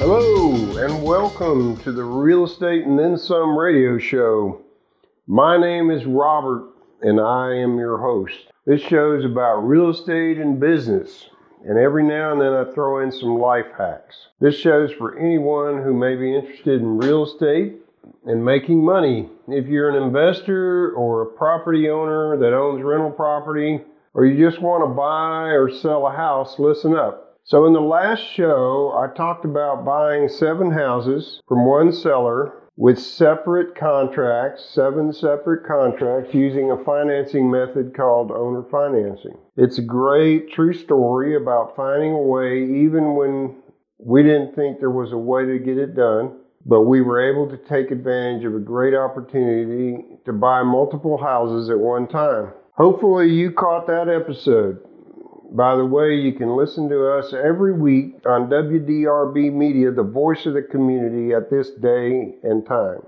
Hello, and welcome to the Real Estate and Then Some radio show. My name is Robert, and I am your host. This show is about real estate and business, and every now and then I throw in some life hacks. This show is for anyone who may be interested in real estate and making money. If you're an investor or a property owner that owns rental property, or you just want to buy or sell a house, listen up. So, in the last show, I talked about buying seven houses from one seller with separate contracts, seven separate contracts, using a financing method called owner financing. It's a great true story about finding a way, even when we didn't think there was a way to get it done, but we were able to take advantage of a great opportunity to buy multiple houses at one time. Hopefully, you caught that episode. By the way, you can listen to us every week on WDRB Media, the voice of the community at this day and time.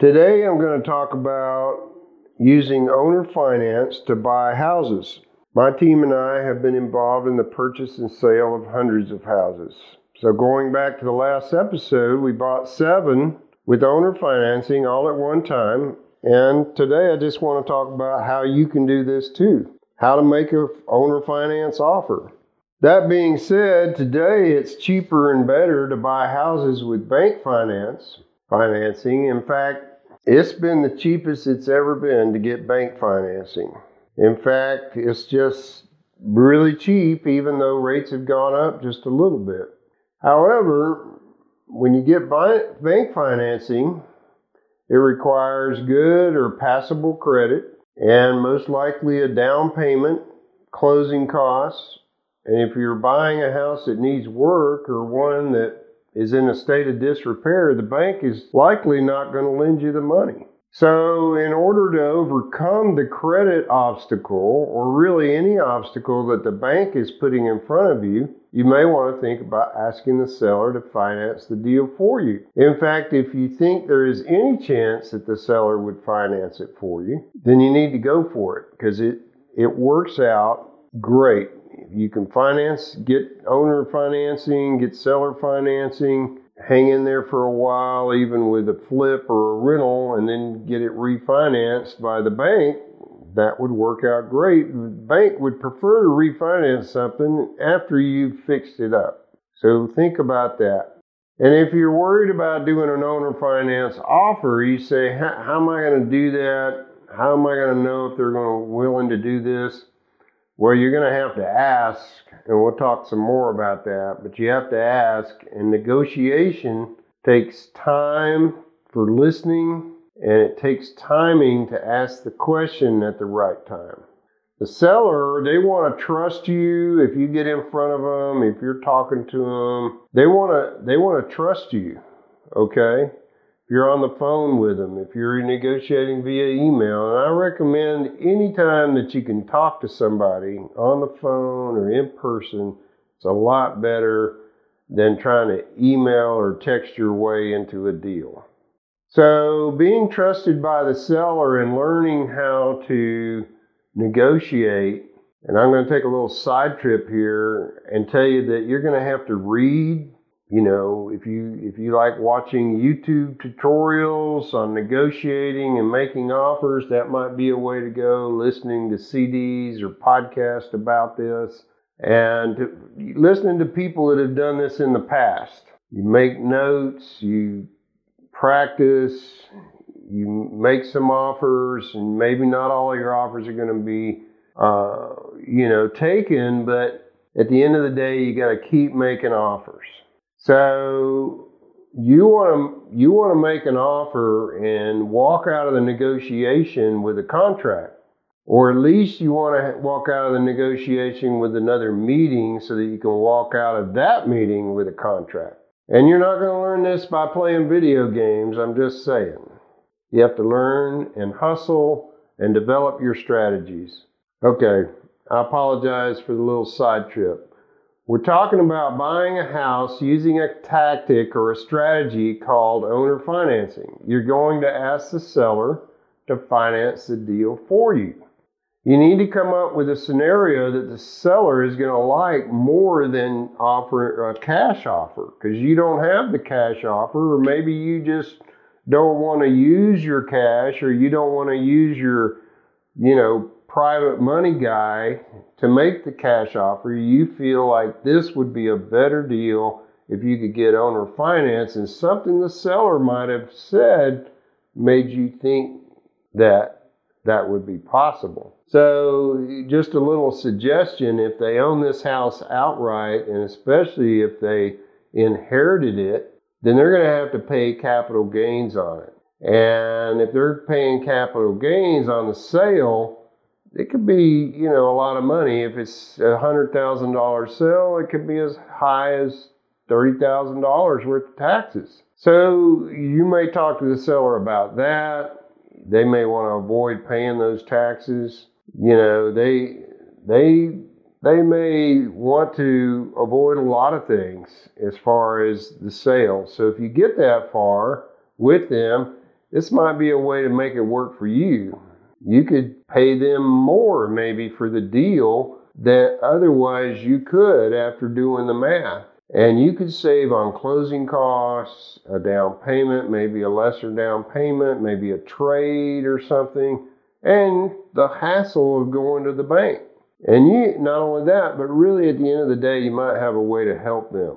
Today, I'm going to talk about using owner finance to buy houses. My team and I have been involved in the purchase and sale of hundreds of houses. So, going back to the last episode, we bought seven with owner financing all at one time. And today, I just want to talk about how you can do this too how to make a owner finance offer. That being said, today it's cheaper and better to buy houses with bank finance financing. In fact, it's been the cheapest it's ever been to get bank financing. In fact, it's just really cheap even though rates have gone up just a little bit. However, when you get bank financing, it requires good or passable credit and most likely a down payment, closing costs. And if you're buying a house that needs work or one that is in a state of disrepair, the bank is likely not going to lend you the money. So, in order to overcome the credit obstacle, or really any obstacle that the bank is putting in front of you, you may want to think about asking the seller to finance the deal for you. In fact, if you think there is any chance that the seller would finance it for you, then you need to go for it because it, it works out great. You can finance, get owner financing, get seller financing hang in there for a while, even with a flip or a rental, and then get it refinanced by the bank, that would work out great. The bank would prefer to refinance something after you've fixed it up. So think about that. And if you're worried about doing an owner finance offer, you say, how am I going to do that? How am I going to know if they're going to willing to do this? Well, you're going to have to ask, and we'll talk some more about that, but you have to ask, and negotiation takes time for listening, and it takes timing to ask the question at the right time. The seller, they want to trust you if you get in front of them, if you're talking to them. They want to they want to trust you. Okay? If you're on the phone with them, if you're negotiating via email. And I recommend anytime that you can talk to somebody on the phone or in person, it's a lot better than trying to email or text your way into a deal. So, being trusted by the seller and learning how to negotiate, and I'm going to take a little side trip here and tell you that you're going to have to read you know, if you if you like watching YouTube tutorials on negotiating and making offers, that might be a way to go. Listening to CDs or podcasts about this, and listening to people that have done this in the past. You make notes, you practice, you make some offers, and maybe not all of your offers are going to be, uh, you know, taken, but at the end of the day, you got to keep making offers. So you want to you want to make an offer and walk out of the negotiation with a contract, or at least you want to walk out of the negotiation with another meeting so that you can walk out of that meeting with a contract. And you're not going to learn this by playing video games. I'm just saying. You have to learn and hustle and develop your strategies. Okay, I apologize for the little side trip. We're talking about buying a house using a tactic or a strategy called owner financing. You're going to ask the seller to finance the deal for you. You need to come up with a scenario that the seller is going to like more than offer a cash offer because you don't have the cash offer, or maybe you just don't want to use your cash, or you don't want to use your, you know, private money guy to make the cash offer. You feel like this would be a better deal if you could get owner finance, and something the seller might have said made you think that that would be possible. So, just a little suggestion if they own this house outright, and especially if they inherited it, then they're going to have to pay capital gains on it. And if they're paying capital gains on the sale, it could be, you know, a lot of money. If it's a hundred thousand dollar sale, it could be as high as thirty thousand dollars worth of taxes. So you may talk to the seller about that they may want to avoid paying those taxes. You know, they they they may want to avoid a lot of things as far as the sale. So if you get that far with them, this might be a way to make it work for you. You could pay them more maybe for the deal that otherwise you could after doing the math. And you could save on closing costs, a down payment, maybe a lesser down payment, maybe a trade or something, and the hassle of going to the bank. And you, not only that, but really at the end of the day, you might have a way to help them.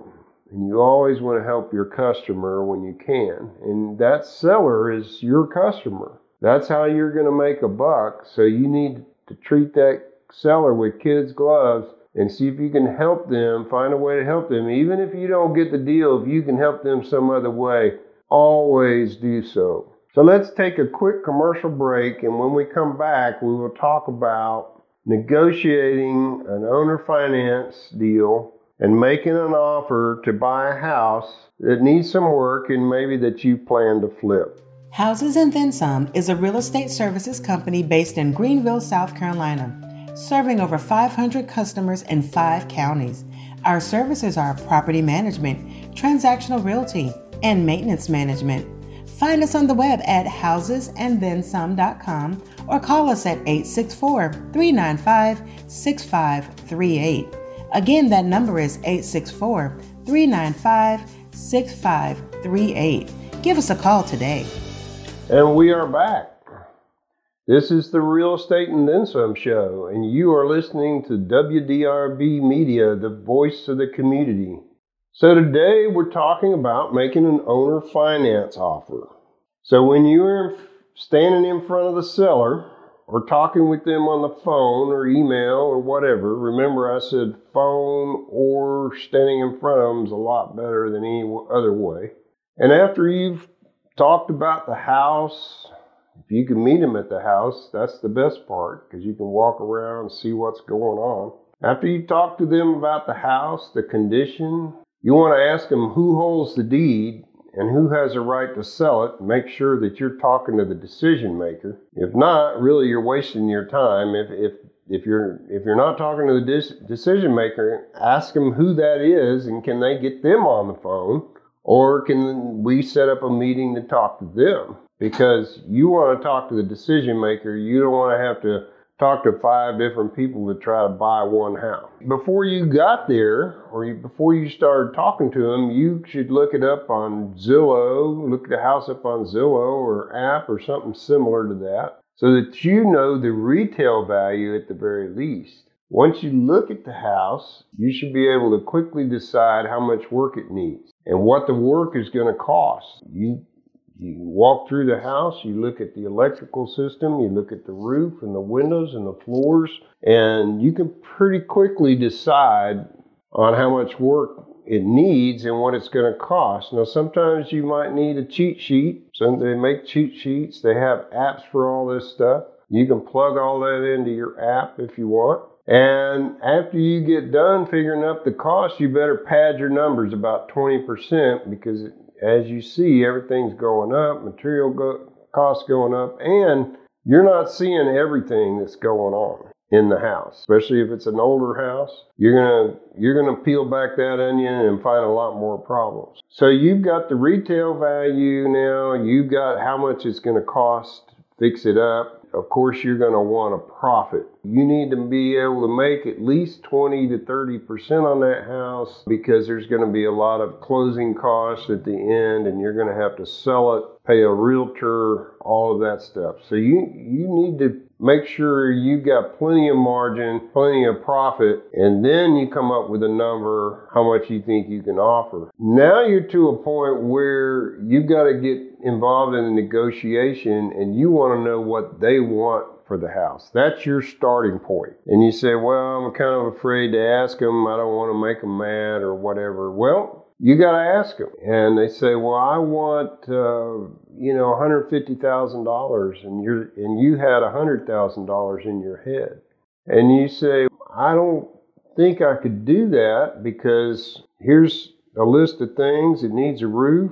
And you always want to help your customer when you can. And that seller is your customer. That's how you're going to make a buck. So you need to treat that seller with kids' gloves and see if you can help them, find a way to help them. Even if you don't get the deal, if you can help them some other way, always do so. So let's take a quick commercial break, and when we come back, we will talk about negotiating an owner finance deal and making an offer to buy a house that needs some work and maybe that you plan to flip. Houses and Then Some is a real estate services company based in Greenville, South Carolina serving over 500 customers in five counties. Our services are property management, transactional realty, and maintenance management. Find us on the web at housesandthensome.com or call us at 864 395 6538. Again, that number is 864 395 6538. Give us a call today. And we are back. This is the Real Estate and Then Some show, and you are listening to WDRB Media, the voice of the community. So today we're talking about making an owner finance offer. So when you're standing in front of the seller or talking with them on the phone or email or whatever, remember I said phone or standing in front of them is a lot better than any other way. And after you've talked about the house, if you can meet them at the house, that's the best part because you can walk around and see what's going on. After you talk to them about the house, the condition, you want to ask them who holds the deed and who has a right to sell it. Make sure that you're talking to the decision maker. If not, really you're wasting your time. If if if you're if you're not talking to the decision maker, ask them who that is and can they get them on the phone or can we set up a meeting to talk to them? because you want to talk to the decision maker. You don't want to have to talk to five different people to try to buy one house. Before you got there, or before you started talking to them, you should look it up on Zillow, look the house up on Zillow or app or something similar to that, so that you know the retail value at the very least. Once you look at the house, you should be able to quickly decide how much work it needs and what the work is going to cost. You you walk through the house, you look at the electrical system, you look at the roof and the windows and the floors, and you can pretty quickly decide on how much work it needs and what it's going to cost. Now, sometimes you might need a cheat sheet. Some they make cheat sheets. They have apps for all this stuff. You can plug all that into your app if you want. And after you get done figuring up the cost, you better pad your numbers about 20% because as you see, everything's going up, material go- costs going up, and you're not seeing everything that's going on. in the house, especially if it's an older house. You're gonna you're gonna peel back that onion and find a lot more problems. So you've got the retail value now. You've got how much it's gonna cost fix it up. Of course, you're gonna want a profit. You need to be able to make at least 20 to 30 percent on that house because there's gonna be a lot of closing costs at the end, and you're gonna have to sell it, pay a realtor, all of that stuff. So you you need to make sure you've got plenty of margin, plenty of profit, and then you come up with a number how much you think you can offer. Now you're to a point where you've got to get involved in a negotiation and you want to know what they want for the house. That's your starting point. And you say, well, I'm kind of afraid to ask them. I don't want to make them mad or whatever. Well, you got to ask them. And they say, well, I want, uh, you know, $150,000 and you're, and you had $100,000 in your head. And you say, I don't think I could do that because here's a list of things. It needs a roof.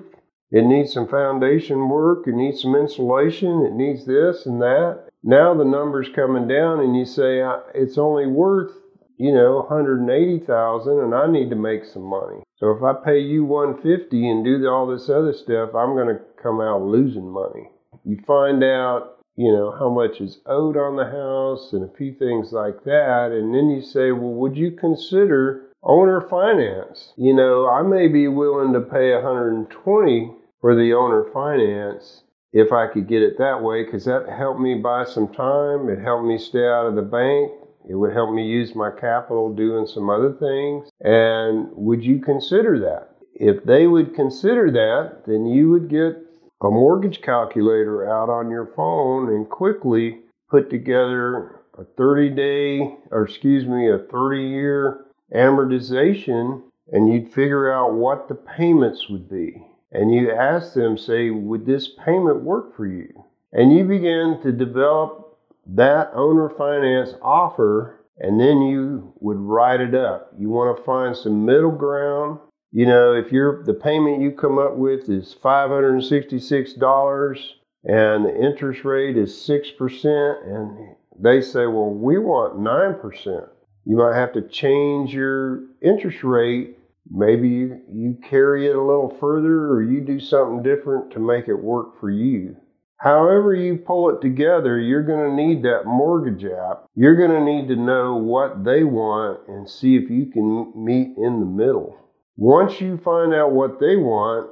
It needs some foundation work. It needs some insulation. It needs this and that. Now the number's coming down and you say, it's only worth you know, 180,000 and I need to make some money. So if I pay you 150 and do all this other stuff, I'm going to come out losing money. You find out, you know, how much is owed on the house and a few things like that. And then you say, well, would you consider owner finance? You know, I may be willing to pay 120 for the owner finance if I could get it that way because that helped me buy some time. It helped me stay out of the bank. It would help me use my capital doing some other things. And would you consider that? If they would consider that, then you would get a mortgage calculator out on your phone and quickly put together a 30 day, or excuse me, a 30 year amortization and you'd figure out what the payments would be. And you ask them, say, would this payment work for you? And you begin to develop that owner finance offer and then you would write it up. You want to find some middle ground. You know, if you're the payment you come up with is $566 and the interest rate is 6% and they say, "Well, we want 9%." You might have to change your interest rate. Maybe you, you carry it a little further or you do something different to make it work for you. However, you pull it together, you're going to need that mortgage app. You're going to need to know what they want and see if you can meet in the middle. Once you find out what they want,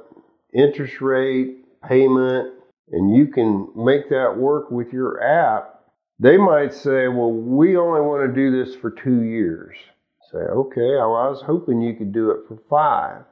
interest rate, payment, and you can make that work with your app, they might say, Well, we only want to do this for two years. Say, okay, well, I was hoping you could do it for five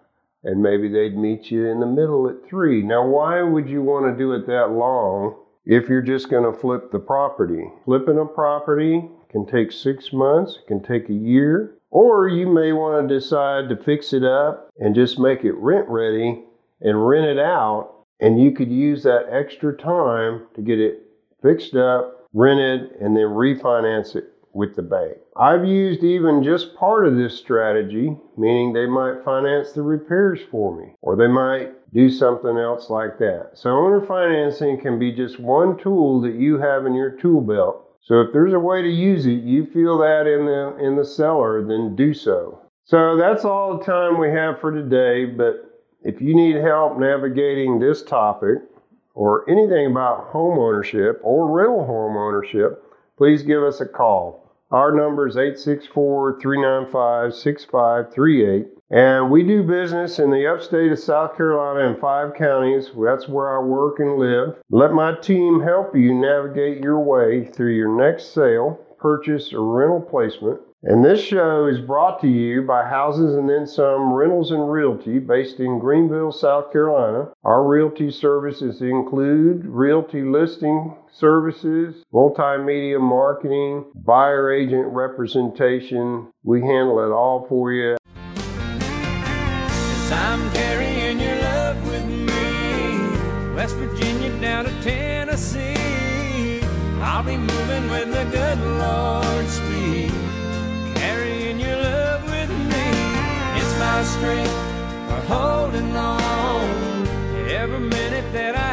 and maybe they'd meet you in the middle at three. Now, why would you want to do it that long if you're just going to flip the property? Flipping a property can take six months, it can take a year, or you may want to decide to fix it up and just make it rent ready and rent it out. And you could use that extra time to get it fixed up, rented, and then refinance it with the bank. I've used even just part of this strategy, meaning they might finance the repairs for me, or they might do something else like that. So owner financing can be just one tool that you have in your tool belt. So if there's a way to use it, you feel that in the in the seller, then do so. So that's all the time we have for today, but if you need help navigating this topic or anything about home ownership or rental home ownership, please give us a call. Our number is 864 395 6538. And we do business in the upstate of South Carolina in five counties. That's where I work and live. Let my team help you navigate your way through your next sale, purchase, or rental placement. And this show is brought to you by Houses and Then Some Rentals and Realty based in Greenville, South Carolina. Our realty services include realty listing services, multimedia marketing, buyer agent representation. We handle it all for you. West Virginia down to Tennessee. I'll be moving with the good Lord are holding on. Every minute that I